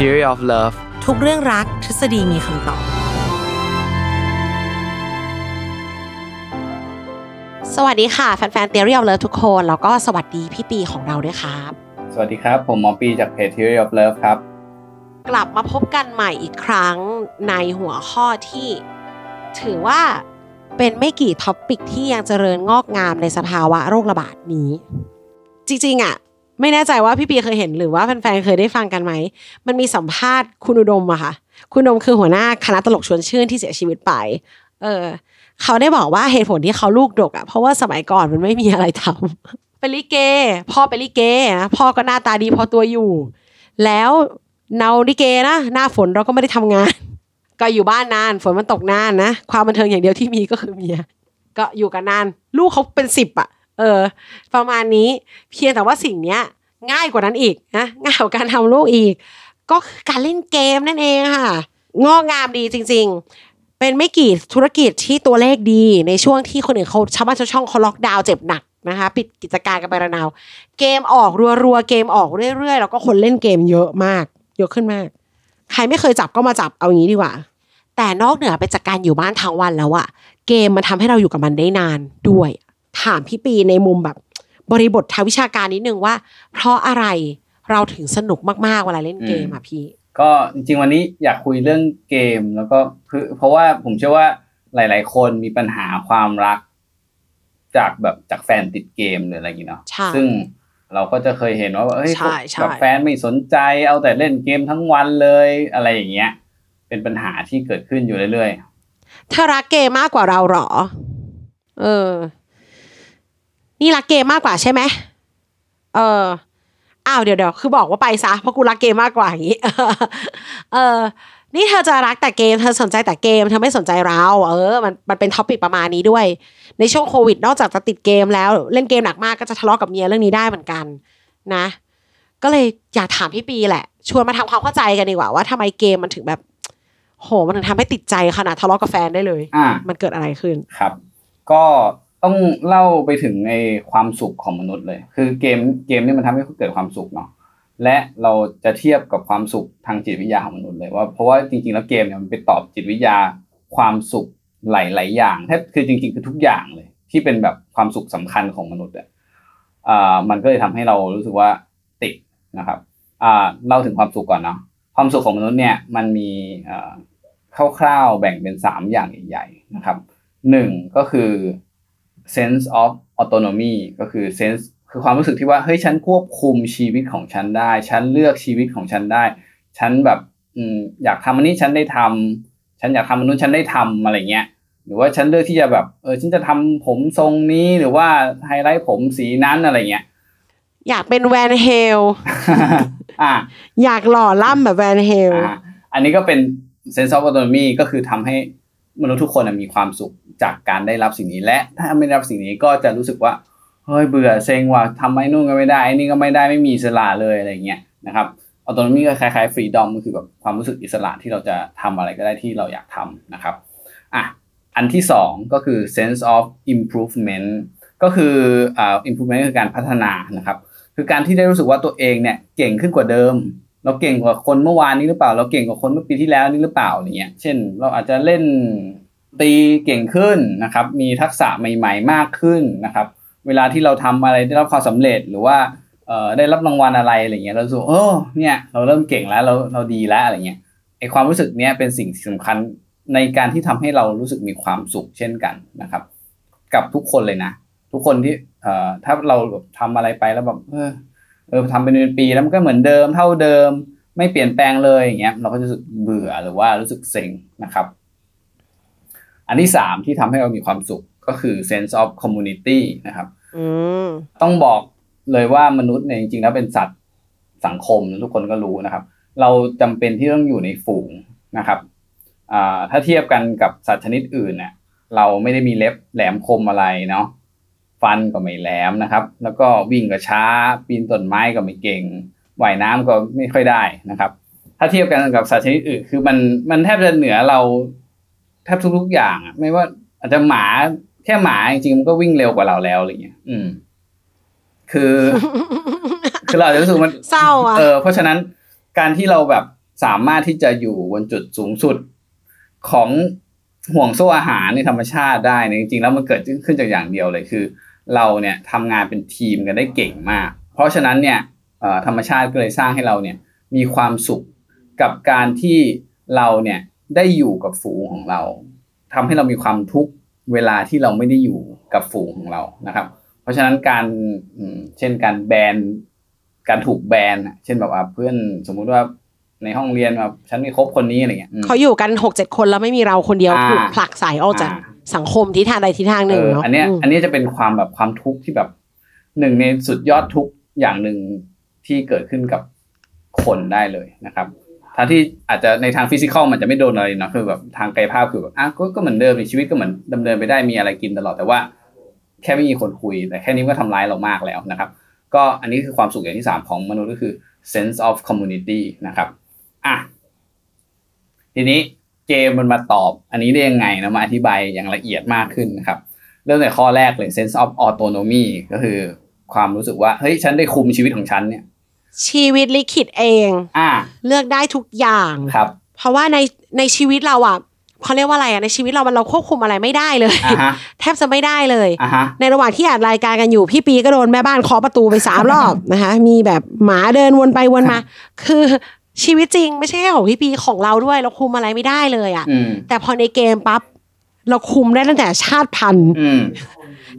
Theory of Love ทุกเรื่องรักทฤษฎีมีคำตอบ สวัสดีค่ะ แฟนๆ Theory of Love ทุกคน แล้วก็สวัสดีพี่ปีของเราด้วยครับ สวัสดีครับ ผมหมอปีจากเพจ Theory of Love ครับ กลับมาพบกันใหม่อีกครั้งในหัวข้อที่ถือว่าเป็นไม่กี่ topic ที่ยังเจริญงอกงามในสภาวะโรคระบาดนี้ จริงๆอะ ไม่แน่ใจว่าพี่ปีเคยเห็นหรือว่าแฟนๆเคยได้ฟังกันไหม มันมีสัมภาษณ์คุณอุดมอะค่ะ คุณอุดมคือหัวหน้าคณะตลกชวนชื่นที่เสียชีวิตไป เออ เขาได้บอกว่าเหตุผลที่เขาลูกดกอะเพราะว่าสมัยก่อนมันไม่มีอะไรทำเป็นลิเก พ่อเป็นลิเกนะพ่อก็หน้าตาดีพอตัวอยู่ แล้วเล่นลิเกนะหน้าฝนเราก็ไม่ได้ทำงาน ก็อยู่บ้านนานฝนมันตกนานนะความบันเทิงอย่างเดียวที่มีก็คือเมียก็อยู่กันนาน ลูกเขาเป็นสิบอะ เออ ประมาณนี้เพียงแต่ว่าสิ่งเนี้ย ง่ายกว่านั้นอีกนะง่ายกว่าการทำลูกอีก ก็คือการเล่นเกมนั่นเองค่ะ งอกงามดีจริง ๆ เป็นไม่กี่ธุรกิจที่ตัวเลขดีในช่วงที่คนอื่นเขาชาวบ้านชาวช่องเขาล็อกดาวน์เจ็บหนักนะคะปิดกิจการกันไประนาว เกมออกรัวๆเกมออกเรื่อยๆ แล้วก็คนเล่นเกมเยอะมาก เยอะขึ้นมาก ใครไม่เคยจับก็มาจับเอาอย่างนี้ดีกว่า แต่นอกเหนือไปจากการอยู่บ้านทั้งวันแล้วอะเกมมันทำให้เราอยู่กับมันได้นานด้วย ถามพี่ปีในมุมแบบ บริบททางวิชาการนิดนึงว่า เพราะอะไรเราถึงสนุกมากๆเวลาเล่นเกมอะพี่ ก็จริงๆวันนี้อยากคุยเรื่องเกมแล้วก็คือเพราะว่าผมเชื่อว่าหลาย ๆ คนมีปัญหาความรัก จากแบบจากแฟนติดเกมหรืออะไรอย่างเงี้ยเนาะใช่ซึ่งเราก็จะเคยเห็นว่าเฮ้ยใช่ใช่แบบแฟนไม่สนใจเอาแต่เล่นเกมทั้งวันเลยอะไรอย่างเงี้ย เป็นปัญหาที่เกิดขึ้นอยู่เรื่อยเธอรักเกมมากกว่าเราเหรอ เออ นี่รักเกมมากกว่าใช่ไหมเอออ้าวเดี๋ยวเดี๋ยวคือบอกว่าไปซะเพราะกูรักเกมมากกว่าอย่างนี้เออ นี่เธอจะรักแต่เกม เธอสนใจแต่เกมเธอไม่สนใจเรา เออ มันมันเป็นท็อปิกประมาณนี้ด้วย ในช่วงโควิด นอกจากจะติดเกมแล้ว เล่นเกมหนักมากก็จะทะเลาะกับเมียเรื่องนี้ได้เหมือนกัน นะ ก็เลยอยากถามพี่ปีแหละ ชวนมาทำความเข้าใจกันดีกว่าว่าทำไมเกมมันถึงแบบ โหมันถึงทำให้ติดใจขนาดทะเลาะกับแฟนได้เลยๆอ่ามันเกิดอะไรขึ้นครับ ก็ ต้องเล่าไปถึงในความสุขของมนุษย์เลย คือเกมเกมนี่มันทำให้เกิดความสุขเนาะและเราจะเทียบกับความสุขทางจิตวิทยาของมนุษย์เลยว่าเพราะว่าจริงๆแล้วเกมเนี่ยมันไปตอบจิตวิทยาความสุขหลายๆอย่างแทบคือจริง ๆ คือทุกอย่างเลย ที่เป็นแบบความสุขสำคัญของมนุษย์อะอ่ามันก็เลยทำให้เรารู้สึกว่าติดนะครับอ่าเล่าถึงความสุขก่อนเนาะความสุขของมนุษย์เนี่ยมันมีอ่อคร่าวๆแบ่งเป็นสามอย่างใหญ่ๆนะครับหนึ่งก็คือ sense of autonomy ก็คือ sense คือความรู้สึกที่ว่าเฮ้ยฉันควบคุมชีวิตของฉันได้ ฉันเลือกชีวิตของฉันได้ ฉันแบบอืมอยากทำอันนี้ฉันได้ทำฉันอยากทำอันนู้นฉันได้ทำอะไรเงี้ยหรือว่าฉันเลือกที่จะแบบเออฉันจะทำผมทรงนี้หรือว่าไฮไลท์ผมสีนั้นอะไรเงี้ยอยากเป็นแวนเฮลอ่าอยากหล่อล่ำแบบแวนเฮลอ่าอันนี้ก็เป็น sense of autonomy ก็คือทำให้มนุษย์ทุกคนน่ะมีความสุข จากการได้รับสิ่งนี้และถ้าไม่ได้รับสิ่งนี้ก็จะรู้สึกว่าเฮ้ยเบื่อเซ็งว่ะทำไอ้นู่นก็ไม่ได้ไอ้นี่ก็ไม่ได้ไม่มีอิสระเลยอะไรเงี้ยนะครับ autonomy ก็คล้ายๆ freedom ก็คือแบบความรู้สึกอิสระที่เราจะทำอะไรก็ได้ที่เราอยากทำนะครับอะอันที่สองก็คือ sense of improvement ก็คืออ่า improvement คือการพัฒนานะครับคือการที่ได้รู้สึกว่าตัวเองเนี่ยเก่งขึ้นกว่าเดิม เราเก่งกว่าคนเมื่อวานนี้หรือเปล่า เราเก่งกว่าคนเมื่อปีที่แล้วนี่หรือเปล่าอะไรเงี้ยเช่น เราอาจจะเล่น ตีเก่งขึ้นนะครับ มีทักษะใหม่ ๆ มากขึ้นนะครับ เวลาที่เราทำอะไรได้รับความสำเร็จหรือว่าเอ่อได้รับรางวัลอะไรอะไรเงี้ยเราสูเออเนี่ยเราเริ่มเก่งแล้วเราเราดีแล้วอะไรเงี้ยไอความรู้สึกเนี้ยเป็นสิ่งสำคัญในการที่ทำให้เรารู้สึกมีความสุขเช่นกันนะครับ กับทุกคนเลยนะ ทุกคนที่เอ่อถ้าเราแบบทำอะไรไปแล้วแบบเออเออทำเป็นปีแล้วมันก็เหมือนเดิม เท่าเดิม ไม่เปลี่ยนแปลงเลยอย่างเงี้ยเราก็จะรู้สึกเบื่อหรือว่ารู้สึกเซ็งนะครับ อันที่สามที่ทำให้เรามีความสุขก็คือ sense of community นะครับอืมต้องบอกเลยว่ามนุษย์เนี่ยจริงๆแล้วเป็นสัตว์สังคมทุกคนก็รู้นะครับ เราจำเป็นที่ต้องอยู่ในฝูงนะครับอ่าถ้าเทียบกันกับสัตว์ชนิดอื่นเนี่ยเราไม่ได้มีเล็บแหลมคมอะไรเนาะฟันก็ไม่แหลมนะครับ แล้วก็วิ่งก็ช้า ปีนต้นไม้ก็ไม่เก่งว่ายน้ำก็ไม่ค่อยได้นะครับ ถ้าเทียบกันกับสัตว์ชนิดอื่น คือมันมันแทบจะเหนือเรา แทบทุกๆอย่างอะไม่ว่าอาจจะหมาแค่หมาจริงๆมันก็วิ่งเร็วกว่าเราแล้วอะไรเงี้ย อืม คือ คือเราอาจจะรู้สึกมันเศร้าอะเออเพราะฉะนั้นการที่เราแบบสามารถที่จะอยู่บนจุดสูงสุดของห่วงโซ่อาหารในธรรมชาติได้เนี่ยจริงๆแล้วมันเกิดขึ้นจากอย่างเดียวเลยคือ เราเนี่ยทำงานเป็นทีมกันได้เก่งมาก เพราะฉะนั้นเนี่ยเอ่อธรรมชาติก็เลยสร้างให้เราเนี่ย มีความสุขกับการที่เราเนี่ย ได้อยู่กับฝูงของเราทำให้เรามีความทุกข์เวลาที่เราไม่ได้อยู่กับฝูงของเรานะครับ เพราะฉะนั้นการอืมเช่นการแบนการถูกแบนอะเช่นแบบว่าเพื่อนสมมุติว่าในห้องเรียนแบบฉันไม่คบคนนี้อะไรเงี้ยอืมเขาอยู่กันหกเจ็ดคนแล้วไม่มีเราคนเดียวอ่าถูกผลักสายออกจากอ่าสังคมทิศทางใดทิศทางหนึ่งเออเนาะอันเนี้ยอืมอันเนี้ยจะเป็นความแบบความทุกข์ที่แบบหนึ่งในสุดยอดทุกข์อย่างหนึ่งที่เกิดขึ้นกับคนได้เลยนะครับ ทางที่อาจจะในทางฟิสิกอลมันจะไม่โดนอะไรเนาะคือแบบทางกายภาพคือแบบอะก็ก็เหมือนเดิมในชีวิตก็เหมือนดำเนินไปได้มีอะไรกินตลอดแต่ว่า แค่ไม่มีคนคุย แต่แค่นี้ก็ทำร้ายเรามากแล้วนะครับ ก็อันนี้คือความสุขอย่างที่สามของมนุษย์ก็คือ sense of community นะครับอะทีนี้เกมมันมาตอบ อันนี้ได้ยังไงนะมาอธิบายอย่างละเอียดมากขึ้นนะครับ เริ่มในข้อแรกเลย sense of autonomy ก็คือความรู้สึกว่าเฮ้ยฉันได้คุมชีวิตของฉันเนี่ย ชีวิตลิขิตเอง อ่า เลือกได้ทุกอย่าง ครับ เพราะว่าในในชีวิตเราอะเขาเรียกว่าอะไรอะในชีวิตเรามันเราควบคุมอะไรไม่ได้เลย อ่าฮะ แทบจะไม่ได้เลย อ่าฮะ ในระหว่างที่อัดรายการกันอยู่พี่ปีก็โดนแม่บ้านเคาะประตูไปสาม รอบนะคะมีแบบหมาเดินวนไปวนมา คือชีวิตจริงไม่ใช่แค่ของพี่ปีของเราด้วย เราคุมอะไรไม่ได้เลยอะ อืม แต่พอในเกมปั๊บเราคุมได้ตั้งแต่ชาติพันธุ์ อืม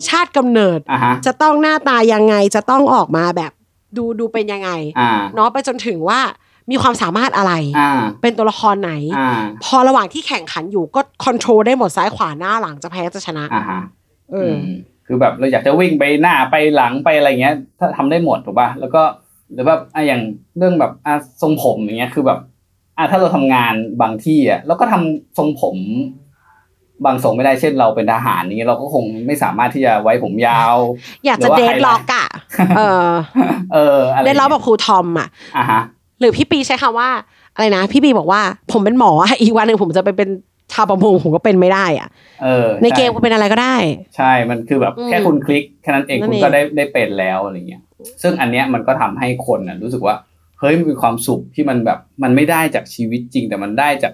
ชาติกำเนิด อ่าฮะ จะต้องหน้าตายังไงจะต้องออกมาแบบ ดูดูเป็นยังไงอ่าเนาะไปจนถึงว่ามีความสามารถอะไรอ่าเป็นตัวละครไหนอ่าพอระหว่างที่แข่งขันอยู่ก็คอนโทรลได้หมดซ้ายขวาหน้าหลังจะแพ้จะชนะอ่าฮะเอออมคือแบบเราอยากจะวิ่งไปหน้าไปหลังไปอะไรเงี้ย ถ้าทำได้หมดถูกป่ะแล้วก็หรือแบบอะอย่างเรื่องแบบอะทรงผมอย่างเงี้ยคือแบบอะถ้าเราทำงานบางที่อะเราก็ทำทรงผม บางทรงไม่ได้เช่นเราเป็นทหารนี้ยเราก็คงไม่สามารถที่จะไว้ผมยาว อยากจะหรือว่าเดไฮทไลท์ล็อกอะเออ เอออะไรเดทล็อกแบบครูทอมอะอะฮะ หรือพี่ปีใช้คำว่าอะไรนะ พี่ปีบอกว่าผมเป็นหมออะอีกวันหนึ่งผมจะไปเป็นชาวประมงผมก็เป็นไม่ได้อะเออ ในเกมช่ก็เป็นอะไรก็ได้ ใช่ มันคือแบบอืมแค่คุณคลิกแค่นั้นเองนั่นคุณเองก็ได้ได้เป็นแล้วอะไรเงี้ย ซึ่งอันเนี้ยมันก็ทำให้คนน่ะรู้สึกว่าเฮ้ยมันมีความสุขที่มันแบบมันไม่ได้จากชีวิตจริง แต่มันได้จาก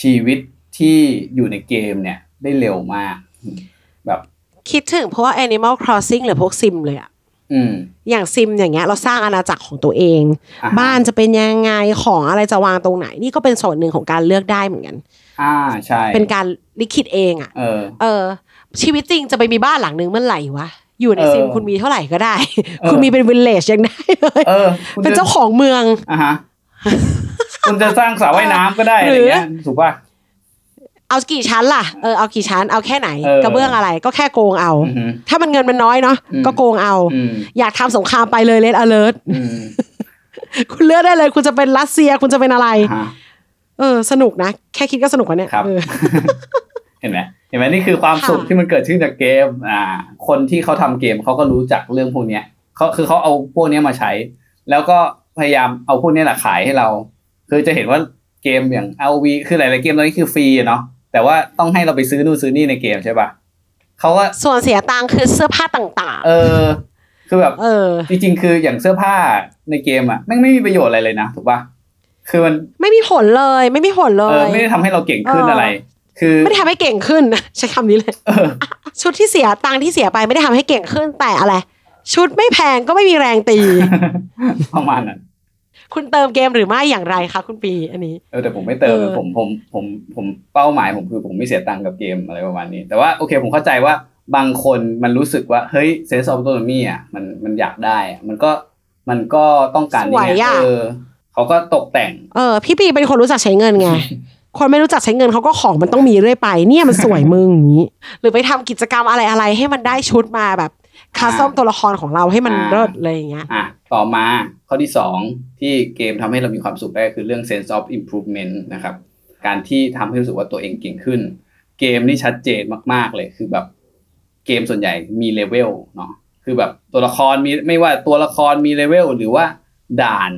ชีวิต ที่อยู่ในเกมเนี่ยได้เร็วมาก แบบคิดถึงเพราะว่า Animal Crossing หรือพวกซิมเลยอะอืมอย่างซิมอย่างเงี้ยเราสร้างอาณาจักรของตัวเองอ่าฮะบ้านจะเป็นยังไงของอะไรจะวางตรงไหน นี่ก็เป็นส่วนหนึ่งของการเลือกได้เหมือนกัน อ่าใช่ เป็นการลิขิตเองอะเออ เออ ชีวิตจริงจะไปมีบ้านหลังนึงเมื่อไหร่วะอยู่ในเออซิมคุณมีเท่าไหร่ก็ได้เออคุณมีเป็นวิลเลจยังได้เลยเออคุณเป็นจะเจ้าของเมืองอ่าฮะคุณจะสร้างสระว่ายน้ำก็ได้อะไรเงี้ยถูกป่ะ เอากี่ชั้นล่ะเออเอากี่ชั้นเอาแค่ไหนเออกระเบื้องอะไรก็แค่โกงเอาอือฮึถ้ามันเงินมันน้อยเนาะอืมก็โกงเอาอืมอยากทำสงครามไปเลย Red Alert อืมคุณเลือกได้เลย คุณจะเป็นรัสเซียคุณจะเป็นอะไรฮะเออ สนุกนะ แค่คิดก็สนุกแล้วเนี่ยครับเออเห็นไหมเห็นไหมนี่คือความสุขค่ะที่มันเกิดขึ้นจากเกม อ่า คนที่เขาทำเกมเขาก็รู้จักเรื่องพวกเนี้ยเขาคือเขาเอาพวกเนี้ยมาใช้ แล้วก็พยายามเอาพวกเนี้ยแหละขายให้เรา คือจะเห็นว่าเกมอย่าง LV คือหลาย ๆ เกมตอนนี้คือฟรีอะเนาะ แต่ว่าต้องให้เราไปซื้อนู่นซื้อนี่ในเกมใช่ปะเขาก็ส่วนเสียตังค์คือเสื้อผ้าต่างเออ คือแบบๆเออ จริงๆ คืออย่างเสื้อผ้าในเกมอะแม่งไม่มีประโยชน์อะไรเลยนะถูกปะคือมันไม่มีผลเลยไม่มีผลเลเออยไม่ได้ทำให้เราเก่งขึ้นเออออะไรคคือไม่ได้ทำให้เก่งขึ้นใช้คำนี้เลยเออชุดที่เสียตังค์ที่เสียไปไม่ได้ทำให้เก่งขึ้นแต่อะไร ชุดไม่แพงก็ไม่มีแรงตีประมาณนั้น คุณเติมเกมหรือไม่อย่างไรคะคุณปีอันนี้เออแต่ผมไม่เติมเออผมผมผมผมเป้าหมายผมคือผมไม่เสียตังค์กับเกมอะไรประมาณนี้ แต่ว่าโอเคผมเข้าใจว่าบางคนมันรู้สึกว่าเฮ้ยเซนส์ออฟโตนมีอะมันมันอยากได้อะมันก็มันก็ต้องการสวยนี่ไงอะเออเขาก็ตกแต่ง เออ พี่ปีเป็นคนรู้จักใช้เงินไงคนไม่รู้จักใช้เงินเขาก็ของมันต้องมีเรื่อยไป เนี่ยมันสวยมึงอย่างนี้ หรือไปทำกิจกรรมอะไรอะไรๆให้มันได้ชุดมาแบบ คาสตอมตัวละครของเราให้มันอ่าเลิศอะไรอย่างเงี้ยอะต่อมาข้อที่ 2 ที่เกมทำให้เรามีความสุขได้คือเรื่อง sense of improvement นะครับ การที่ทำให้รู้สึกว่าตัวเองเก่งขึ้น เกมนี่ชัดเจนมาก ๆเลยคือแบบเกมส่วนใหญ่มีเลเวลเนาะคือแบบตัวละครมีไม่ว่าตัวละครมีเลเวลหรือว่าด่าน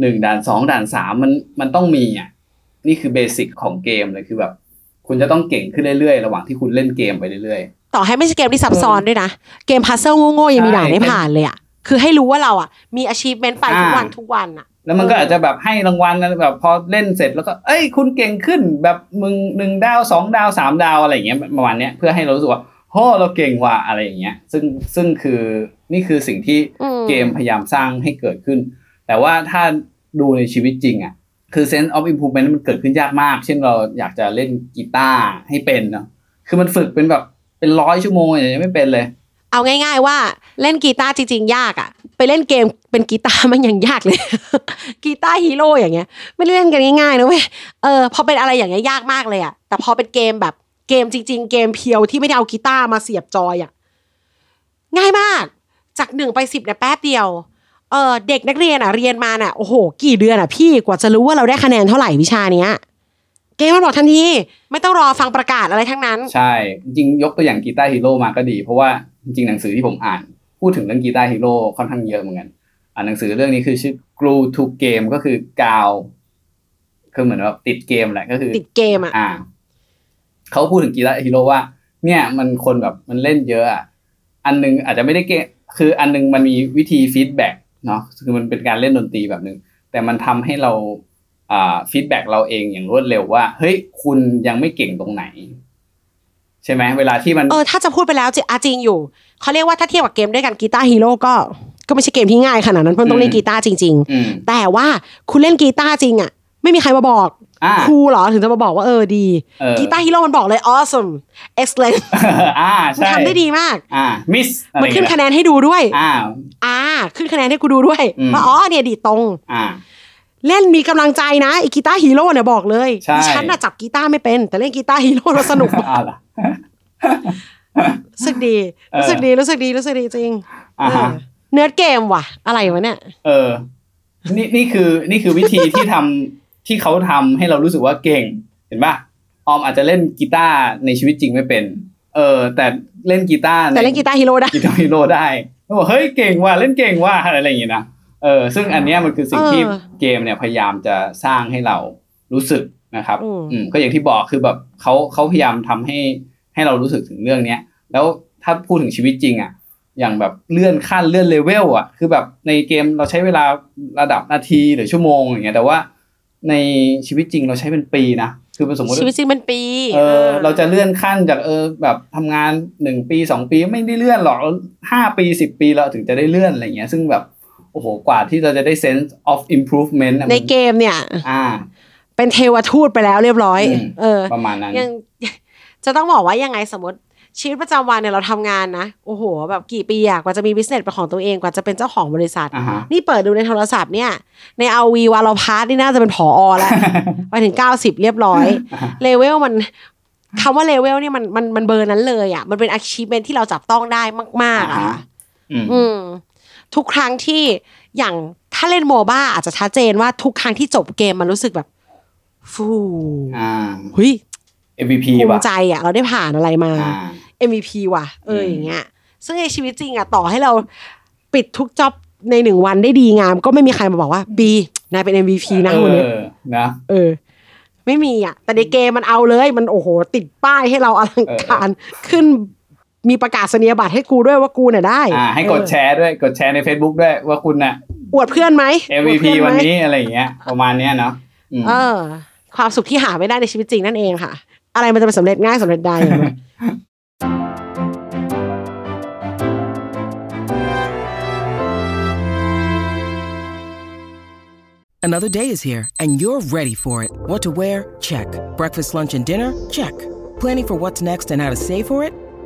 หนึ่งด่านสองด่านสามมันมันต้องมีอะนี่คือ basic ของเกมเลยคือแบบ คุณจะต้องเก่งขึ้นเรื่อยๆ ระหว่างที่คุณเล่นเกมไปเรื่อยๆ ต่อให้ไม่ใช่เกมที่ซับซ้อนด้วยนะ เกม puzzle โง่ๆยังมีใช่ด่านให้ผ่านเลยอะคือให้รู้ว่าเราอะ มี achievement ไปทุกวันอ่าทุกวันอะ แล้วมันก็อาจจะแบบให้รางวัลนะแบบพอเล่นเสร็จแล้วก็ เอ้ย คุณเก่งขึ้นแบบมึงหนึ่งดาวสองดาวสามดาวอะไรอย่างเงี้ยประมาณเนี้ยเพื่อให้เรารู้สึกว่าโอ้เราเก่งว่ะอะไรอย่างเงี้ย ซึ่งซึ่งคือนี่คือสิ่งที่อืมเกมพยายามสร้างให้เกิดขึ้น แต่ว่าถ้าดูในชีวิตจริงอะคือ sense of improvement มันเกิดขึ้นยากมาก เช่นเราอยากจะเล่นกีตาร์ให้เป็นเนาะคือมันฝึกเป็นแบบ เป็นร้อยชั่วโมงอย่างไม่เป็นเลย เอาง่าย ๆ ว่าเล่นกีตาร์จริงๆ ยากอะ ไปเล่นเกมเป็นกีตาร์มันยังยากเลย Guitar Hero อย่างเงี้ย ไม่ได้เล่นกันง่ายๆนะเว้ยเออพอเป็นอะไรอย่างเงี้ยยากมากเลยอะแต่พอเป็นเกมแบบเกมจริง ๆ เกม pure ที่ไม่ได้เอากีตาร์มาเสียบจอยอะง่ายมาก จากหนึ่งไปสิบเนี่ยแป๊บเดียวเออเด็กนักเรียนอะเรียนมาน่ะโอ้โห กี่เดือนอะพี่กว่าจะรู้ว่าเราได้คะแนนเท่าไหร่วิชาเนี้ย เกมมันบอกทันทีไม่ต้องรอฟังประกาศอะไรทั้งนั้น ใช่ จริงๆยกตัวอย่าง Guitar Hero มาก็ดี เพราะว่าจริงๆหนังสือที่ผมอ่าน พูดถึงเรื่อง Guitar Hero ค่อนข้างเยอะเหมือนกันอ่านหนังสือเรื่องนี้คือชื่อ Glued to Games ก็คือกาวคือเหมือนว่าติดเกมแหละก็คือ ติดเกมอะอ่าเขาพูดถึง Guitar Hero ว่า เนี่ยมันคนแบบมันเล่นเยอะอะอันนึงอาจจะไม่ได้เก่งคืออันนึงมันมีวิธี feedback เนาะคือมันเป็นการเล่นดนตรีแบบนึงแต่มันทำให้เราอ่า feedback เราเองอย่างรวดเร็วว่า เฮ้ย คุณยังไม่เก่งตรงไหน ใช่ไหมเวลาที่มันเออถ้าจะพูดไปแล้วจริงอะจริงอยู่เขาเรียกว่าถ้าเทียบกับเกมด้วยกัน Guitar Hero ก็ก็ไม่ใช่เกมที่ง่ายขนาดนั้นเพราะต้องเล่นกีตาร์จริงอืมๆแต่ว่าคุณเล่นกีตาร์จริงอะ ไม่มีใครมาบอกอ่าครูเหรอถึงจะมาบอกว่าเออดีเออ Guitar Hero มันบอกเลย awesome excellent อ่ามันใช่ทำได้ดีมากอ่า miss มันขึ้นคะแนนให้ดูด้วย อ่าอ่าขึ้นคะแนนให้กูดูด้วยอืมว่าอ๋อเนี่ยดีตรงอ่า เล่นมีกำลังใจนะไอ้ Guitar Hero เนี่ยบอกเลยใช่ดิฉันน่ะจับกีตาร์ไม่เป็น แต่เล่น Guitar Hero แล้วสนุกมากอ่าล่ะรู้สึกดีเออรู้สึกดีรู้สึกดีรู้สึกดีจริงอ่าฮะเออเหนือเกมว่ะ อะไรวะเนี่ย เออ นี่นี่คือนี่คือวิธีที่ทำที่เขาทำให้เรารู้สึกว่าเก่ง เห็นป่ะออมอาจจะเล่นกีตาร์ในชีวิตจริงไม่เป็น เออ แต่เล่นกีตาร์แต่เล่นกีตาร์ฮีโร่ได้กีตาร์ฮีโร่ได้แล้วบอกเฮ้ยเก่งว่ะเล่นเก่งว่ะอะไรอย่างงี้นะ เออซึ่งอันเนี้ยมันคือสิ่งที่เออเกมเนี่ยพยายามจะสร้างให้เรารู้สึกนะครับอืมอืมก็อย่างที่บอกคือแบบเขาเขาพยายามทำให้ให้เรารู้สึกถึงเรื่องเนี้ยแล้วถ้าพูดถึงชีวิตจริงอะอย่างแบบเลื่อนขั้นเลื่อนเลเวลอะคือแบบในเกมเราใช้เวลาระดับนาทีหรือชั่วโมงอย่างเงี้ยแต่ว่าในชีวิตจริงเราใช้เป็นปีนะคือเป็นสมมติชีวิตจริงเป็นปีเออเราจะเลื่อนขั้นจากเออแบบทำงานหนึ่งปีสองปีไม่ได้เลื่อนหรอกห้าปีสิบปีเราถึงจะได้เลื่อนอะไรเงี้ย ซึ่งแบบ โอ้โหกว่าที่เราจะได้ sense of improvement อะในมันเกมเนี่ย อ่า เป็นเทวทูตไปแล้วเรียบร้อยอืมเออ ประมาณนั้นยังจะต้องบอกว่ายังไงสมมติชีวิตประจำวันเนี่ยเราทำงานนะ โอ้โห แบบกี่ปีอะกว่าจะมี business เป็นของตัวเองกว่าจะเป็นเจ้าของบริษัทอ่าฮะนี่เปิดดูในโทรศัพท์เนี่ย ในเอาวีวาลพาร์ทนี่น่าจะเป็นผอ.แล้ว ไปถึงเก้าสิบเรียบร้อยเลเวลมันคำว่าเลเวลเนี่ยมันมันมันเบอร์นั้นเลยอะมันเป็น achievement ที่เราจับต้องได้มาก ๆอะอ่าฮะอืมอืม ทุกครั้งที่อย่างถ้าเล่นโมบ้าอาจจะชัดเจนว่าทุกครั้งที่จบเกมมันรู้สึกแบบฟูอ่าเฮ้ย MVP ภูว่ะมิใจอะเราได้ผ่านอะไรมาอ่า MVP ว่ะ เอออืมอย่างเงี้ย ซึ่งในชีวิตจริงอะต่อให้เราปิดทุกจ็อบในหนึ่งวันได้ดีงาม ก็ไม่มีใครมาบอกว่าบีนายเป็น MVP นะคนเนี้ยเออนะเออ ไม่มีอะ แต่ในเกมมันเอาเลย มันโอ้โห ติดป้ายให้เราอลังการขึ้น มีประกาศนียบัตรให้กูด้วยว่ากูน่ะได้อ่าให้กดแชร์ด้วยกดแชร์ใน Facebook ด้วยว่าคุณน่ะอวดเพื่อนไหมอวด MVP เพื่อไหมวันนี้อะไรอย่างเงี้ยประมาณเนี้ยเนาะอืมเออ ความสุขที่หาไม่ได้ในชีวิตจริงนั่นเองค่ะ อะไรมันจะไปสำเร็จง่ายสำเร็จได้อย่างไร Another day is here, and you're ready for it. What to wear? Check. Breakfast, lunch, and dinner? Check. Planning for what's next and how to save for it?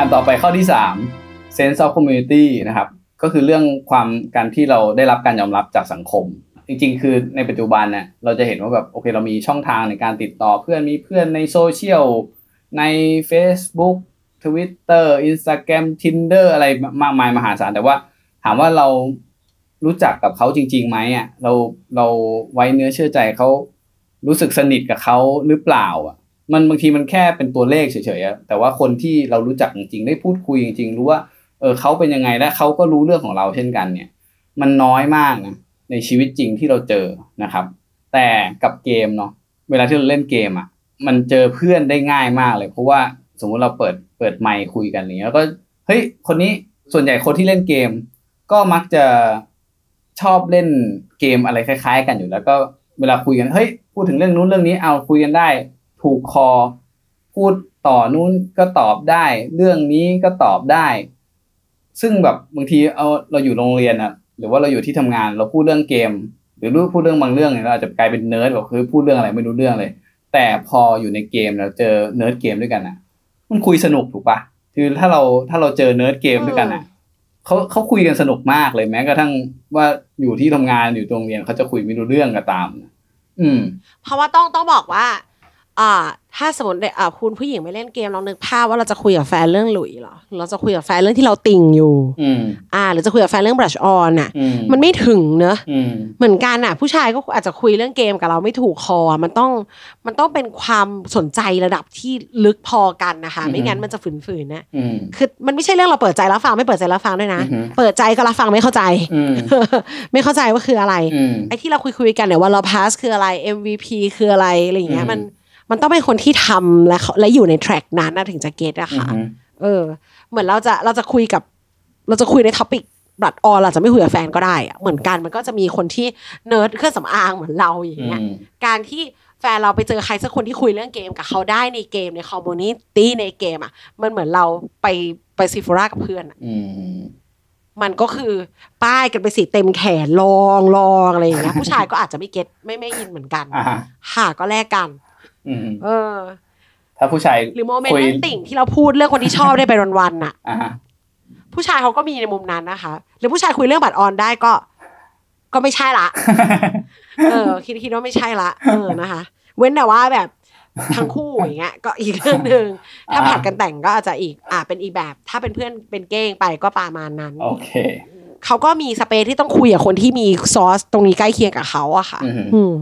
อันต่อไปข้อที่3 sense of community นะครับ ก็คือเรื่องความการที่เราได้รับการยอมรับจากสังคม จริงๆ คือในปัจจุบันเนี่ยเราจะเห็นว่าแบบโอเคเรามีช่องทางในการติดต่อเพื่อนมีเพื่อนในโซเชียลใน Facebook Twitter Instagram Tinder อะไรมากมายมหาศาลแต่ว่าถามว่าเรารู้จักกับเขาจริงๆไหมอะเราเราไว้เนื้อเชื่อใจเขารู้สึกสนิทกับเขาหรือเปล่าอะ มันบางทีมันแค่เป็นตัวเลขเฉยๆแต่ว่าคนที่เรารู้จักจริงๆได้พูดคุยจริง ๆ รู้ว่าเออเขาเป็นยังไงและเขาก็รู้เรื่องของเราเช่นกันเนี่ย มันน้อยมากนะในชีวิตจริงที่เราเจอนะครับ แต่กับเกมเนาะเวลาที่เราเล่นเกมอะ มันเจอเพื่อนได้ง่ายมากเลยเพราะว่าสมมุติเราเปิดเปิดไมค์คุยกันอย่างเงี้ยแล้วก็เฮ้ยคนนี้ส่วนใหญ่คนที่เล่นเกม ก็มักจะชอบเล่นเกมอะไรคล้าย ๆ กันอยู่แล้วก็เวลาคุยกันเฮ้ยพูดถึงเรื่องนู้นเรื่องนี้เอาคุยกันได้ ถูกคอ พูดต่อนู้นก็ตอบได้ เรื่องนี้ก็ตอบได้ ซึ่งแบบบางทีเอาเราอยู่โรงเรียนอะหรือว่าเราอยู่ที่ทำงานเราพูดเรื่องเกม หรือรู้พูดเรื่องบางเรื่องเนี่ยเราอาจจะกลายเป็นเนิร์ดแบบคือพูดเรื่องอะไรไม่รู้เรื่องเลย แต่พออยู่ในเกมเราเจอเนิร์ดเกมด้วยกันอะมันคุยสนุกถูกปะคือถ้าเราถ้าเราเจอเนิร์ดเกมด้วยกันอะเขาเขาคุยกันสนุกมากเลยแม้กระทั่งว่าอยู่ที่ทำงานอยู่โรงเรียนเขาจะคุยไม่รู้เรื่องก็ตามอืม เพราะว่าต้องต้องบอกว่า อ่า ถ้าสมมติอ่าคุณผู้หญิงไม่เล่นเกมลองนึกภาพว่าเราจะคุยกับแฟนเรื่องหลุยเหรอ เราจะคุยกับแฟนเรื่องที่เราติ่งอยู่อืมอ่า หรือจะคุยกับแฟนเรื่อง brush on อะอืมมันไม่ถึงเนอะอืมเหมือนกันอะ ผู้ชายก็อาจจะคุยเรื่องเกมกับเราไม่ถูกคออะมันต้องมันต้องเป็นความสนใจระดับที่ลึกพอกันนะคะไม่งั้นมันจะฝืนๆนะอืมคือมันไม่ใช่เรื่องเราเปิดใจรับฟังไม่เปิดใจรับฟังด้วยนะอือฮึเปิดใจก็รับฟังไม่เข้าใจอืมไม่เข้าใจว่าคืออะไรอืมไอ้ที่เราคุยคุยๆกันเนี่ยว่าเรา pass คืออะไร MVP คืออะไรอะไรอย่างเงี้ยอืมมัน มันต้องเป็นคนที่ทำและเขาและอยู่ใน track นั้นนะถึงจะ get อะค่ะอืมเออ เหมือนเราจะเราจะคุยกับ เราจะคุยใน topic blush on เราจะไม่คุยกับแฟนก็ได้อะเหมือนกันมันก็จะมีคนที่เนิร์ดเครื่องสำอางเหมือนเราอย่างเงี้ยอืมการที่แฟนเราไปเจอใครสักคนที่คุยเรื่องเกมกับเขาได้ในเกมใน community ในเกมอะ มันเหมือนเราไปไป Sephora กับเพื่อนอะอืมมันก็คือป้ายกันไปสิเต็มแขนลองลองอะไรอย่างเงี้ยผู้ชายก็อาจจะไม่ get ไม่ไม่ in เหมือนกันอ่าฮะค่ะก็แลกกันอืม เออ ถ้าผู้ชายหรือ moment คุยเรื่องติ่งที่เราพูดเรื่องคนที่ชอบได้ไปวันๆน่ะอ่าฮะผู้ชายเขาก็มีในมุมนั้นนะคะ หรือผู้ชายคุยเรื่อง blush on ได้ก็ ก็ไม่ใช่ละเออ คิดคิดว่าไม่ใช่ละเออนะคะ เว้นแต่ว่าแบบทั้งคู่อย่างเงี้ย ก็อีกเรื่องหนึ่งถ้าอ่าผัดกันแต่งก็อาจจะอีก อ่าเป็นอีกแบบ ถ้าเป็นเพื่อนเป็นเก้งไปก็ประมาณนั้น โอเคเขาก็มีสเปซที่ต้องคุยกับคนที่มีซอสตรงนี้ใกล้เคียงกับเขาอะค่ะ อือหืออืม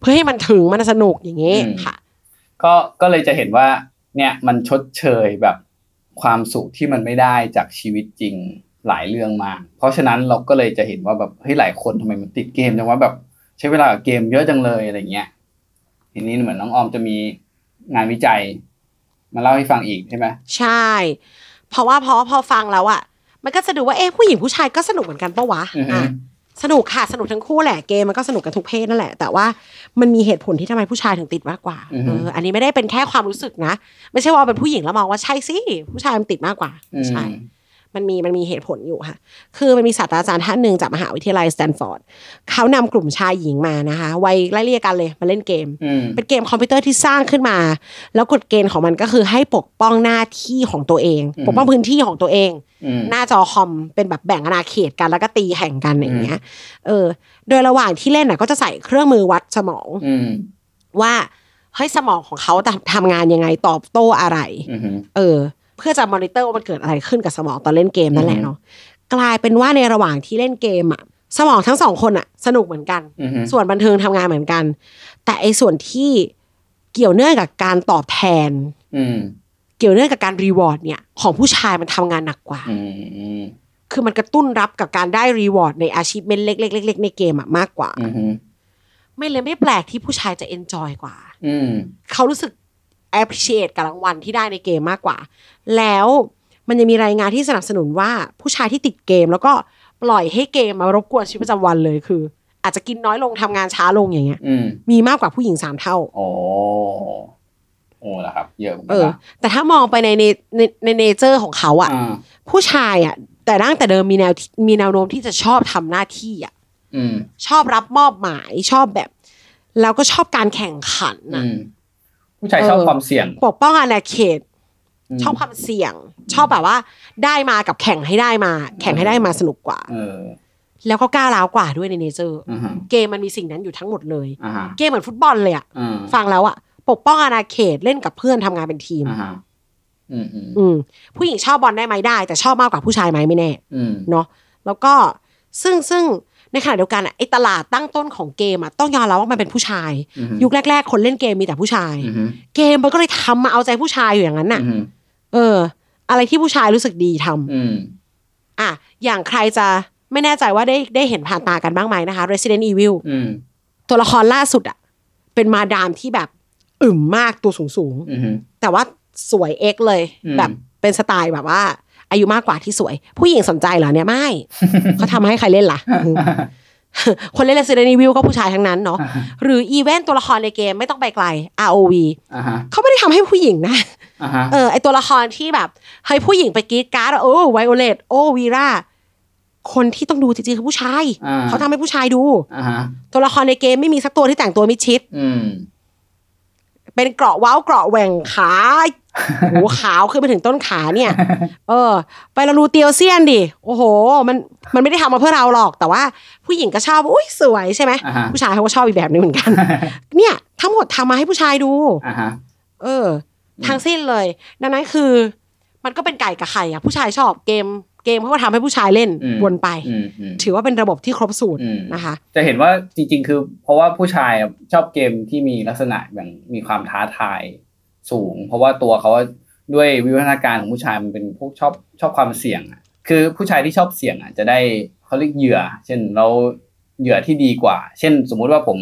เพื่อให้มันถึงมันสนุกอย่างเงี้ยอืมค่ะ ก็ก็เลยจะเห็นว่า เนี่ยมันชดเชยแบบความสุขที่มันไม่ได้จากชีวิตจริงหลายเรื่องมากเพราะฉะนั้นเราก็เลยจะเห็นว่าแบบเฮ้ยหลายคนทำไมมันติดเกมจังว่าแบบใช้เวลากับเกมเยอะจังเลยอะไรเงี้ยทีนี้เหมือนน้องออมจะมีงานวิจัย มาเล่าให้ฟังอีกใช่ไหมใช่ เพราะว่าพอพอฟังแล้วอะมันก็จะดูว่าเอ๊ะผู้หญิงผู้ชายก็สนุกเหมือนกันปะวะอือฮึอะ สนุกค่ะสนุกทั้งคู่แหละเกมมันก็สนุกกันทุกเพศนั่นแหละ แต่ว่ามันมีเหตุผลที่ทำไมผู้ชายถึงติดมากกว่าอือฮึเอออันนี้ไม่ได้เป็นแค่ความรู้สึกนะ ไม่ใช่ว่าเป็นผู้หญิงแล้วมองว่าใช่สิผู้ชายมันติดมากกว่าอืมใช่มั นมีมันมีเหตุผลอยู่ค่ะ คือมันมีศาสตราจารย์ท่านหนึ่งจากมหาวิทยาลัยสแตนฟอร์ดเขานำกลุ่มชายหญิงมานะคะวัยไล่เลี่ยกันเลยมาเล่นเกมอืมเป็นเกมคอมพิวเตอร์ที่สร้างขึ้นมา แล้วกฎเกณฑ์ของมันก็คือให้ปกป้องหน้าที่ของตัวเองอืมปกป้องพื้นที่ของตัวเองอืมหน้าจอคอมเป็นแบบแบ่งอาณาเขตกันแล้วก็ตีแข่งกันอย่างเงี้ย เออ โดยระหว่างที่เล่นน่ะก็จะใส่เครื่องมือวัดสมองอืมว่าเฮ้ยสมองของเขาทำทำงานยังไงตอบโต้อะไรอืมเออ เพื่อจะมอนิเตอร์ว่ามันเกิดอะไรขึ้นกับสมองตอนเล่นเกมนั่นแหละอืมเนาะกลายเป็นว่าในระหว่างที่เล่นเกมอะสมองทั้งสองคนอะสนุกเหมือนกันอืมส่วนบันเทิงทำงานเหมือนกัน แต่ไอ้ส่วนที่เกี่ยวเนื่องกับการตอบแทนอืมเกี่ยวเนื่องกับการ reward เนี่ย ของผู้ชายมันทำงานหนักกว่าอืมคือมันกระตุ้นรับกับการได้ reward ใน achievement เล็กๆเล็กๆในเกมอะมากกว่าอืมไม่เลยไม่แปลกที่ผู้ชายจะ enjoy กว่าอืมเขารู้สึก appreciate กับรางวัลที่ได้ในเกมมากกว่า แล้วมันยังมีรายงานที่สนับสนุนว่าผู้ชายที่ติดเกม แล้วก็ปล่อยให้เกมมารบกวนชีวิตประจำวันเลยคือ อาจจะกินน้อยลงทำงานช้าลงอย่างเงี้ยอืมมีมากกว่าผู้หญิงสามเท่าโอ้โอ้ละครับเยอะเหมือนเอกันอะนะแต่ถ้ามองไปในในในใน nature ของเขาอะอ่าผู้ชายอะแต่ตั้งแต่เดิมมีแนวมีแนวโน้มที่จะชอบทำหน้าที่อะอืมชอบรับมอบหมายชอบแบบ แล้วก็ชอบการแข่งขันอือะม ผู้ชายชอบความเสี่ยง ปกป้องอาณาเขตมชอบความเสี่ยง ชอบแบบว่า ได้มากับแข่งให้ได้มา แข่งให้ได้มาสนุกกว่าเออแล้วก็กล้าร้าวกว่าด้วยในเนเจอร์อ่าฮะเกมมันมีสิ่งนั้นอยู่ทั้งหมดเลยอ่าฮะเกมเหมือนฟุตบอลเลยอะอ่าฟังแล้วอะปกป้องอาณาเขตเล่นกับเพื่อนทำงานเป็นทีมอ่าฮะอืมอืมอืมผู้หญิงชอบบอลได้ไหมได้ แต่ชอบมากกว่าผู้ชายไหมไม่แน่อืมเนาะแล้วก็ซึ่งซึ่ง ในขณะเดียวกันอะไอตลาดตั้งต้นของเกมอะต้องยอมรับว่ามันเป็นผู้ชายอืมยุคแรก ๆ คนเล่นเกมมีแต่ผู้ชายอืมเกมมันก็เลยทำมาเอาใจผู้ชายอยู่อย่างนั้นน่ะอืมเออ อะไรที่ผู้ชายรู้สึกดีทำอืมอะอย่างใครจะไม่แน่ใจว่าได้ได้เห็นผ่านตากันบ้างไหมนะคะ Resident Evil อืมตัวละครล่าสุดอะเป็นมาดามที่แบบอึ๋มมากตัวสูงสูงๆอืมแต่ว่าสวยเอ็กซ์เลยอืมแบบเป็นสไตล์แบบว่า อายุมากกว่าที่สวย ผู้หญิงสนใจเหรอเนี่ยไม่เขาทำให้ใครเล่นล่ะคนเล่น Resident Evil ก็ผู้ชายทั้งนั้นเนาะหรืออีเวนต์ตัวละครในเกมไม่ต้องไปไกล ROV อ่าฮะเขาไม่ได้ทำให้ผู้หญิงนะอ่าฮะเออไอตัวละครที่แบบเฮ้ยผู้หญิงไปกรี๊ดกร๊าดอะโอ้ไวโอเลตโอ้วีราคนที่ต้องดูจริงๆคือผู้ชายอ่าเขาทำให้ผู้ชายดูอ่าฮะตัวละครในเกมไม่มีสักตัวที่แต่งตัวมิดชิดอืม เป็นเกราะเว้าเกราะแหว่งขาโอ้โหขาวขึ้นไปถึงต้นขาเนี่ย เออ ไปเราดูเตียวเซียนดิ โอ้โห มันมันไม่ได้ทำมาเพื่อเราหรอก แต่ว่าผู้หญิงก็ชอบอุ้ยสวยใช่ไหมอ่าฮะผู้ชายเขาก็ชอบอีกแบบนึงเหมือนกัน เนี่ย ทั้งหมดทำมาให้ผู้ชายดูอ่าฮะเออทั้งสิ้นเลย ดังนั้นคือ มันก็เป็นไก่กับไข่อะผู้ชายชอบเกม เกมเขาก็ทำให้ผู้ชายเล่นอืมวนไปอืมอืมถือว่าเป็นระบบที่ครบสูตรอืมนะคะ จะเห็นว่าจริง ๆ คือ เพราะว่าผู้ชายอะชอบเกมที่มีลักษณะแบบมีความท้าทายสูง เพราะว่าตัวเขาด้วยวิวัฒนาการของผู้ชายมันเป็นพวกชอบชอบความเสี่ยงอะคือผู้ชายที่ชอบเสี่ยงอะจะได้เขาเรียกเหยื่อ เช่นเราเหยื่อที่ดีกว่า เช่น สมมุติว่าผม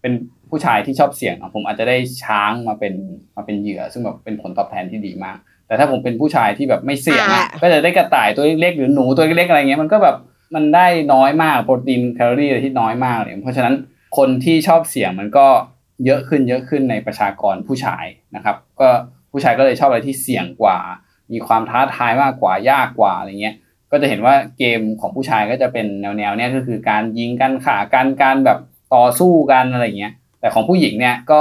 เป็น ผู้ชายที่ชอบเสี่ยงอะผมอาจจะได้ช้างมาเป็นมาเป็นเหยื่อ ซึ่งแบบเป็นผลตอบแทนที่ดีมาก แต่ถ้าผมเป็นผู้ชายที่แบบไม่เสี่ยงอะอ่าก็จะได้กระต่ายตัวเล็กๆหรือหนูตัวเล็กๆอะไรเงี้ยมันก็แบบมันได้น้อยมากโปรตีนแคลอรี่อะไรที่น้อยมากเลยเพราะฉะนั้นคนที่ชอบเสี่ยงมันก็เยอะขึ้นเยอะขึ้นในประชากรผู้ชายนะครับ ก็ผู้ชายก็เลยชอบอะไรที่เสี่ยงกว่า มีความท้าทายมากกว่ายากกว่าอะไรเงี้ยก็จะเห็นว่าเกมของผู้ชายก็จะเป็นแนวแนวๆเนี้ยก็คือการยิงกันขากันการแบบต่อสู้กันอะไรเงี้ย แต่ของผู้หญิงเนี่ยก็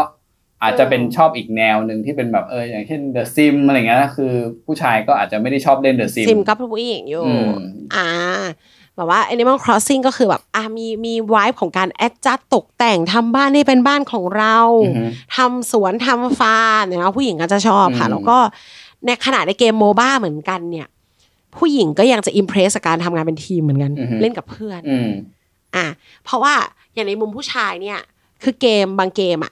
อาจจะเป็นชอบอีกแนวหนึ่งที่เป็นแบบเอออย่างเช่น The Sim อะไรเงี้ยคือ ผู้ชายก็อาจจะไม่ได้ชอบเล่น The Sim ซิมกับผู้หญิงอยู่อืมอ่าแบบว่า Animal Crossing ก็คือแบบอ่ามีมีวายของการแอดจัดตกแต่งทำบ้านให้เป็นบ้านของเราอือฮึทำสวนทำฟาร์มเนี่ยนะผู้หญิงก็จะชอบค่ะอืมแล้วก็ในขณะในเกมโมบ้าเหมือนกันเนี่ย ผู้หญิงก็ยังจะอิมเพรสกับการทำงานเป็นทีมเหมือนกัน เล่นกับเพื่อนอืมอะเพราะว่าอย่างในมุมผู้ชายเนี่ย คือเกมบางเกมอะ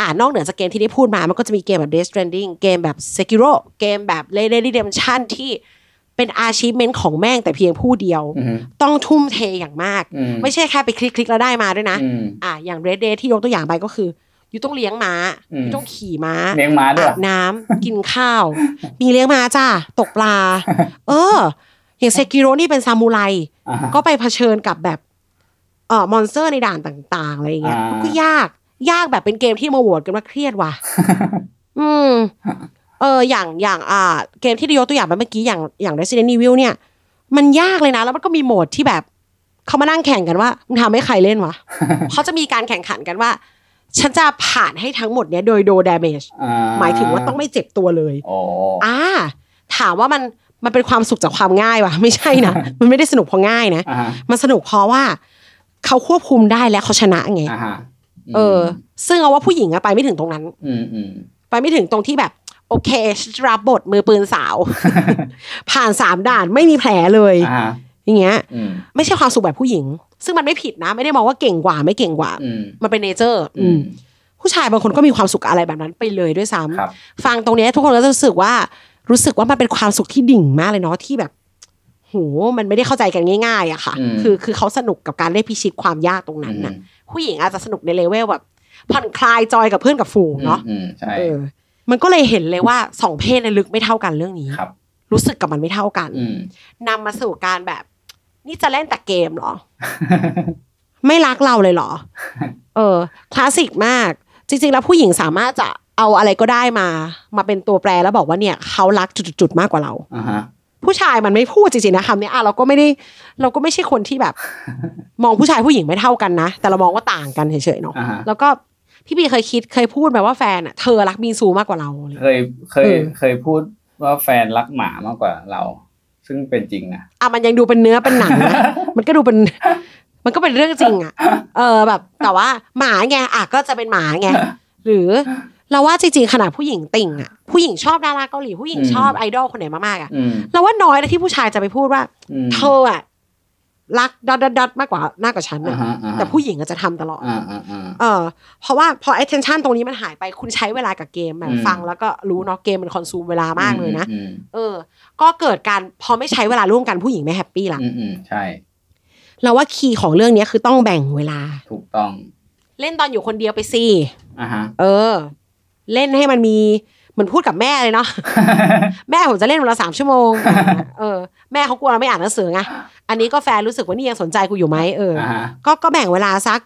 อ่านอกเหนือจากเกมที่ได้พูดมา มันก็จะมีเกมแบบ Death Stranding เกมแบบ Sekiro เกมแบบ Red Dead Redemption ที่เป็น achievement ของแม่งแต่เพียงผู้เดียวอืมต้องทุ่มเทอย่างมากอืมไม่ใช่แค่ไปคลิกๆแล้วได้มาด้วยนะอืมอะอย่าง Red Dead ที่ยกตัวอย่างไปก็คืออยู่ต้องเลี้ยงม้าอืมอยู่ต้องขี่ม้าเลี้ยงม้าด้วยอาบน้ำกินข้าว มีเลี้ยงม้าจ้าตกปลา เออ อย่างเซกิโรนี่เป็นซามูไรอ่าฮะก็ไปเผชิญกับแบบ เอ่อ monster ในด่านต่างๆอะไรอย่างเงี้ยอ่ามัมันก็ยากยากแบบเป็นเกมที่มาโหวตกันว่าเครียดว่ะ อืม เออ อย่างอย่างอ่า เกมที่ได้ยกตัวอย่างไปเมื่อกี้อย่างอย่าง Resident Evil เนี่ย มันยากเลยนะ แล้วมันก็มีโหมดที่แบบเขามานั่งแข่งกันว่ามึงทำให้ใครเล่นวะเขาจะมีการแข่งขันกันว่า ฉันจะผ่านให้ทั้งหมดเนี้ยโดยโด damage อ่หมายถึงว่าต้องไม่เจ็บตัวเลยโอ้อ่า ถามว่ามันมันเป็นความสุขจากความง่ายวะไม่ใช่นะมันไม่ได้สนุกเพราะง่ายนะอ่าฮะมันสนุกเพราะว่า เขาควบคุมได้และเขาชนะไงอ่าฮะเออ ซึ่งเอาว่าผู้หญิงอะไปไม่ถึงตรงนั้น อืมอืมไปไม่ถึงตรงที่แบบ โอเคฉันจะรับบทมือปืนสาว ผ่านสามด่านไม่มีแผลเลยอ่าฮะอย่างเงี้ยอืมไม่ใช่ความสุขแบบผู้หญิง ซึ่งมันไม่ผิดนะ ไม่ได้มองว่าเก่งกว่าไม่เก่งกว่าอืมมันเป็นเนเจอร์ อืมผู้ชายบางคนก็มีความสุขกับอะไรแบบนั้นไปเลยด้วยซ้ำครับฟังตรงเนี้ยทุกคนก็จะรู้สึกว่ารู้สึกว่ามันเป็นความสุขที่ดิ่งมากเลยเนาะที่แบบ โหมันไม่ได้เข้าใจกันง่ายๆอะค่ะอืมคือคือเขาสนุกกับการได้พิชิตความยากตรงนั้นน่ะ ผู้หญิงอาจจะสนุกใน level แบบผ่อนคลาย joy กับเพื่อนกับฝูงเนาะอืมใช่เออมันก็เลยเห็นเลยว่าสองเพศเนี่ยรู้สึกไม่เท่ากันเรื่องนี้ครับ รู้สึกกับมันไม่เท่ากันอืมนำมาสู่การแบบ นี่จะเล่นแต่เกมเหรอ ไม่รักเราเลยเหรอ เออคลาสสิกมาก จริง ๆ แล้วผู้หญิงสามารถจะเอาอะไรก็ได้มา มาเป็นตัวแปรแล้วบอกว่าเนี่ยเขารักจุดๆๆมากกว่าเราอ่าฮะ ผู้ชายมันไม่พูดจริงๆนะคำเนี้ยอะเราก็ไม่ได้เราก็ไม่ใช่คนที่แบบ มองผู้ชายผู้หญิงไม่เท่ากันนะ แต่เรามองว่าต่างกันเฉยๆเนาะอ่าฮะแล้วก็พี่บีเคยคิดเคยพูดแบบว่าแฟนอะเธอรักบิงซูมากกว่าเราอะไรเคยเคยเออเคยพูดว่าแฟนรักหมามากกว่าเรา ซึ่งเป็นจริงนะอะมันยังดูเป็นเนื้อเป็นหนังนะมันก็ดูเป็นมันก็เป็นเรื่องจริงอะ เออแบบ แต่ว่าหมาไงอะก็จะเป็นหมาไงหรือ เราว่าจริงๆขนาดผู้หญิงติ่งอะผู้หญิงชอบดาราเกาหลีผู้หญิงอืมชอบไอดอลคนไหนมากๆอะอืมเราว่าน้อยนะที่ผู้ชายจะไปพูดว่าอืมเธออะรักดอทดอทมากกว่ามากกว่าฉันอ่าอะฮะอ่าฮะแต่ผู้หญิงอาจจะทำตลอดอ่าอ่าอ่าเออ เพราะว่าพอ attention ตรงนี้มันหายไปคุณใช้เวลากับเกมแบบอืมฟังแล้วก็รู้เนาะเกมมันคอนซูมเวลามากเลยนะอืมเออ ก็เกิดการพอไม่ใช้เวลาร่วมกันผู้หญิงไม่แฮปปี้ละอืมอืมใช่เราว่าคีย์ของเรื่องเนี้ยคือต้องแบ่งเวลา ถูกต้อง เล่นตอนอยู่คนเดียวไปสิอ่าฮะเออ เล่นให้มันมีเหมือนพูดกับแม่เลยเนาะแม่ผมจะเล่นวันละสามชั่วโมงเออแม่เขากลัวเราไม่อ่านหนังสือไงอันนี้ก็แฟนรู้สึกว่านี่ยังสนใจกูอยู่ไหมเอออ่าฮะก็ก็แบ่งเวลาสัก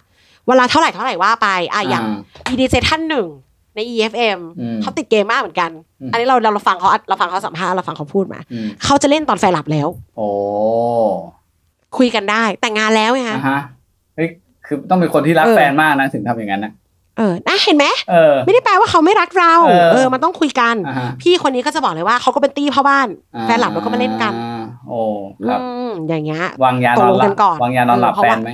เวลาเท่าไหร่เท่าไหร่ว่าไปอะอย่างอ่ามีดีเจท่านหนึ่งใน EFM อืมเขาติดเกมมากเหมือนกันอืมอันนี้เราเราเราฟังเขาเราฟังเขาสัมภาษณ์เราฟังเขาพูดมาอืมเขาจะเล่นตอนแฟนหลับแล้ว โอ้คุยกันได้แต่งงานแล้วไงอ่าฮะฮะเฮ้ยคือต้องเป็นคนที่รักเออแฟนมากนะถึงทำอย่างนั้นนะ เออนะเห็นไหมเออไม่ได้แปลว่าเขาไม่รักเรา เออเออมันต้องคุยกันอ่าฮะพี่คนนี้ก็จะบอกเลยว่าเขาก็เป็นตี้พ่อบ้าน แฟนหลับแล้วก็มาเล่นกันอ่าโอ้ครับอืมอย่างเงี้ยวางยานอนหตกลงกัลันบก่อนวางยานอนหลับเออเพราะแฟว่านไหม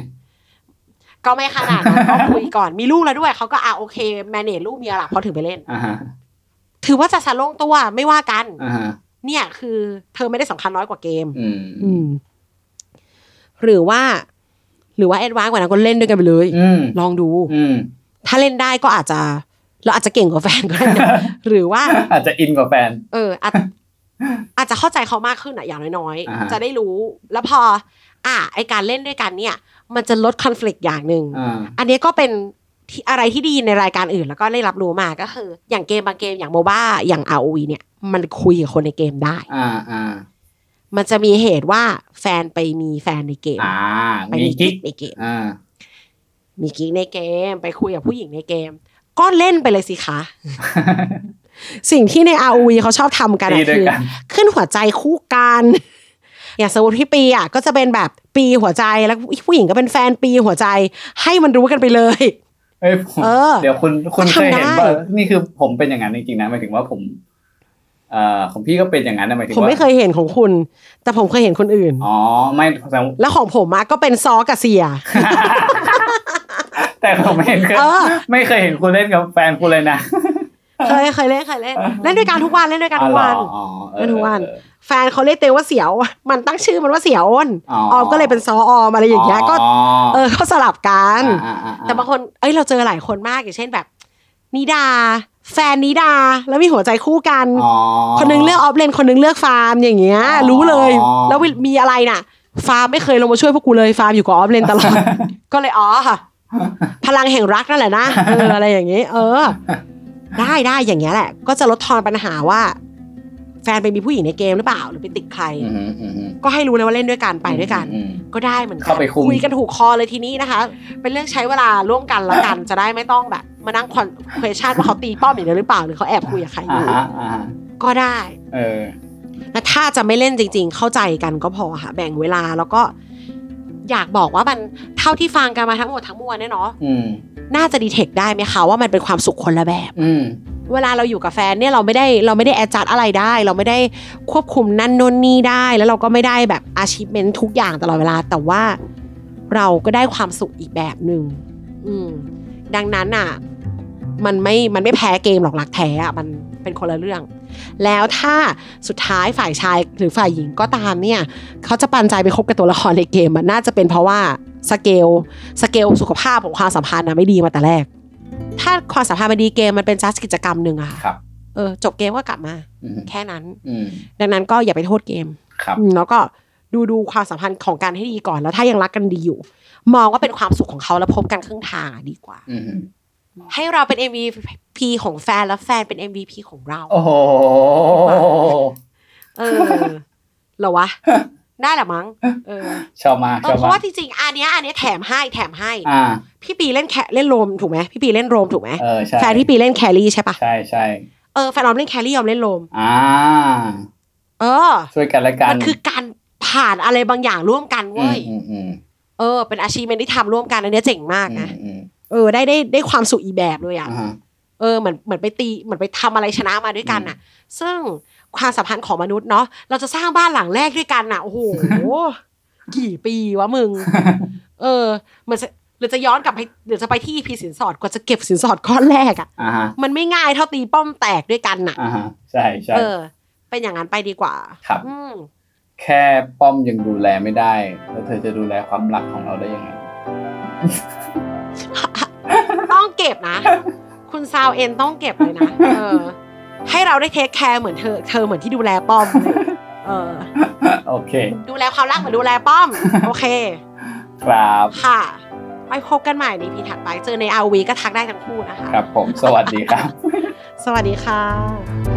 ก็ไม่ขนาดนั้นก็คุยก่อนมีลูกแล้วด้วยเขาก็อะโอเค แมเนจลูกเมียหลับเขาถึงไปเล่นอ่าฮะถือว่าจะสะลงตัวไม่ว่ากันอ่าฮะเนี่ยคือ เธอไม่ได้สำคัญน้อยกว่าเกมอืมอืมหรือว่า หรือว่าแอดวานซ์กว่านั้นก็เล่นด้วยกันไปเลยอืมลองดู อืม ถ้าเล่นได้ก็อาจจะ เราอาจจะเก่งกว่าแฟนก็ได้นะหรือว่าอาจจะอินกว่าแฟน เอออาจอาจจะเข้าใจเขามากขึ้นอะอย่างน้อยอ่าฮะๆจะได้รู้ แล้วพอ อะไอการเล่นด้วยกันเนี่ย มันจะลดคอน FLICT อย่างหนึ่งอ่าอันนี้ก็เป็นที่อะไรที่ดีในรายการอื่น แล้วก็ได้รับรู้มาก็คือ อย่างเกมบางเกมอย่างโมบ้าอย่าง ROV เนี่ย มันคุยกับคนในเกมได้ อ่าอ่ามันจะมีเหตุว่าแฟนไปมีแฟนในเกมอ่าไปมีมีกิ๊กิ๊กกในเกมอ่า มีกิ๊กในเกม ไปคุยกับผู้หญิงในเกม ก็เล่นไปเลยสิคะ สิ่งที่ใน ROV เขาชอบทำกันตีอะด้วยคือกันขึ้นหัวใจคู่กันอย่างสมมติพี่ปีอะก็จะเป็นแบบปีหัวใจแล้วผู้หญิงก็เป็นแฟนปีหัวใจ ให้มันรู้กันไปเลยเอ้ยผมเออเดี๋ยวคุณคุณก็เคยทำเห็นได้ป่ะนี่คือผมเป็นอย่างนั้นจริงๆนะหมายถึงว่าผมเอ่อของพี่ก็เป็นอย่างนั้นนะหมายถึงผมว่าไม่เคยเห็นของคุณ แต่ผมเคยเห็นคนอื่น อ๋อไม่แต่แล้วของผมอะก็เป็นซอกับเสีย แต่ผมไม่เห็นเคยเออไม่เคยเห็นคุณเล่นกับแฟนคุณเลยนะเคยเคยเล่นเคยเล่นเล่นด้วยกันทุกวันเล่นด้วยกันทุกวันอ๋อเหรออ๋อเออเล่นทุกวันเออแฟนเขาเรียกเตวว่าเสียว มันตั้งชื่อมันว่าเสียวอ้นอ๋อออมก็เลยเป็นซอออมอะไรอย่างเงี้ยก็ เออเขาสลับกันอ่าอ่าอ่าแต่บางคนเอ้ยเราเจอหลายคนมากอย่างเช่นแบบนิดา แฟนนิดาแล้วมีหัวใจคู่กันอ๋อคนนึงเลือกออฟเลนคนนึงเลือกฟาร์มอย่างเงี้ยอ๋อรู้เลย แล้วมีอะไรน่ะ ฟาร์มไม่เคยลงมาช่วยพวกกูเลยฟาร์มอยู่กับออฟเลนตลอดก็เลยอ๋อค่ะ พลังแห่งรักนั่นแหละนะเอออะไรอย่างงี้ เออ ได้ได้อย่างเงี้ยแหละ ก็จะลดทอนปัญหาว่า แฟนไปมีผู้หญิงในเกมหรือเปล่า หรือไปติดใครอืมอืมอืมก็ให้รู้เลยว่าเล่นด้วยกันไปด้วยกันอืมก็ได้เหมือนกัเข้าไปคุมยกันถูกคอเลยทีนี้นะคะ เป็นเรื่องใช้เวลาร่วมกันละกันจะได้ไม่ต้องแบบ มานั่งคอนเควชั่นว่าเขาตีป้อมอย่างเดียวหรือเปล่าหรือเขาแอบคุยกับใครออ่ายู่ฮะอ่าฮะก็ได้ เออและถ้าจะไม่เล่นจริง ๆ เข้าใจกันก็พอค่ะ แบ่งเวลาแล้วก็ อยากบอกว่ามันเท่าที่ฟังกันมาทั้งหมดทั้งมวลเนี่ยเนาะอืมน่าจะดีเทคได้ไหมคะว่ามันเป็นความสุขคนละแบบอืมเวลาเราอยู่กับแฟนเนี่ยเราไม่ได้เราไม่ได้แอดจัดอะไรได้ เราไม่ได้ควบคุมนั่นนนนี่ได้ แล้วเราก็ไม่ได้แบบอาชีพเมนทุกอย่างตลอดเวลา แต่ว่าเราก็ได้ความสุขอีกแบบหนึ่งอืมดังนั้นอะ มันไม่มันไม่แพ้เกมหรอกหลักแท้อะมันเป็นคนละเรื่อง แล้วถ้าสุดท้ายฝ่ายชายหรือฝ่ายหญิงก็ตามเนี่ยเขาจะปันใจไปคบกับตัวละครในเกมมันน่าจะเป็นเพราะว่าสเกลสเกลสุขภาพของความสัมพันธ์นะไม่ดีมาแต่แรก ถ้าความสัมพันธ์มันดีเกมมันเป็นจัสกิจกรรมหนึ่งอะค่ะครับเออจบเกมก็กลับมาอืมแค่นั้นอืมดังนั้นก็อย่าไปโทษเกมครับอืมแล้วก็ดูดูความสัมพันธ์ของกันให้ดีก่อนแล้วถ้ายังรักกันดีอยู่ มองว่าเป็นความสุขของเขาแล้วพบกันครึ่งทางอะดีกว่าอืม ให้เราเป็น MVP ของแฟนแล้วแฟนเป็น MVP ของเรา โอ้โหเออเหรอวะ ได้แหละมั้งเออชอบมากเอชออบเพราะมากว่าจริงๆอันเนี้ยอันเนี้ยแถมให้แถมให้อ่าพี่ปีเล่นแคเล่นโรมถูกไหมพี่ปีเล่นโรมถูกไหมเออใช่แฟนพี่ปีเล่นแครี่ใช่ปะใช่ใช่เออแฟนออมเล่นแครี่ยอมเล่นโรมอ่าเออ ช่วยกันและกันมันคือการผ่านอะไรบางอย่างร่วมกันเว้ยอืมอืมเออ เป็นอาชีพที่ทำร่วมกันอันเนี้ยเจ๋งมากอืมนะอืม เออได้ได้ได้ความสุขอีกแบบเลยอะอ่าฮะเออเหมือนเหมือนไปตีเหมือนไปทำอะไรชนะมาด้วยกันน่ะ ซึ่งความสัมพันธ์ของมนุษย์เนาะเราจะสร้างบ้านหลังแรกด้วยกันน่ะโอ้โหกี่ปีวะมึง เออเหมือนจะหรือจะย้อนกลับไปหรือจะไปที่พีสินสอดกว่าจะเก็บสินสอดก้อนแรกอะอ่าฮะมันไม่ง่ายเท่าตีป้อมแตกด้วยกันน่ะอ่าฮะใช่ใช่เออ เป็นอย่างนั้นไปดีกว่า ครับอืมแค่ป้อมยังดูแลไม่ได้ แล้วเธอจะดูแลความรักของเราได้ยังไง ต้องเก็บนะ คุณซาวเอ็นต้องเก็บเลยนะ เออ ให้เราได้เทคแคร์เหมือนเธอ เธอเหมือนที่ดูแลป้อม เออ โอเค ดูแลความรักเหมือนดูแลป้อม โอเค ครับ ค่ะไปพบกันใหม่ในพีถัดไป เจอในอาวีก็ทักได้ทั้งคู่นะคะ ครับผม สวัสดีครับ สวัสดีค่ะ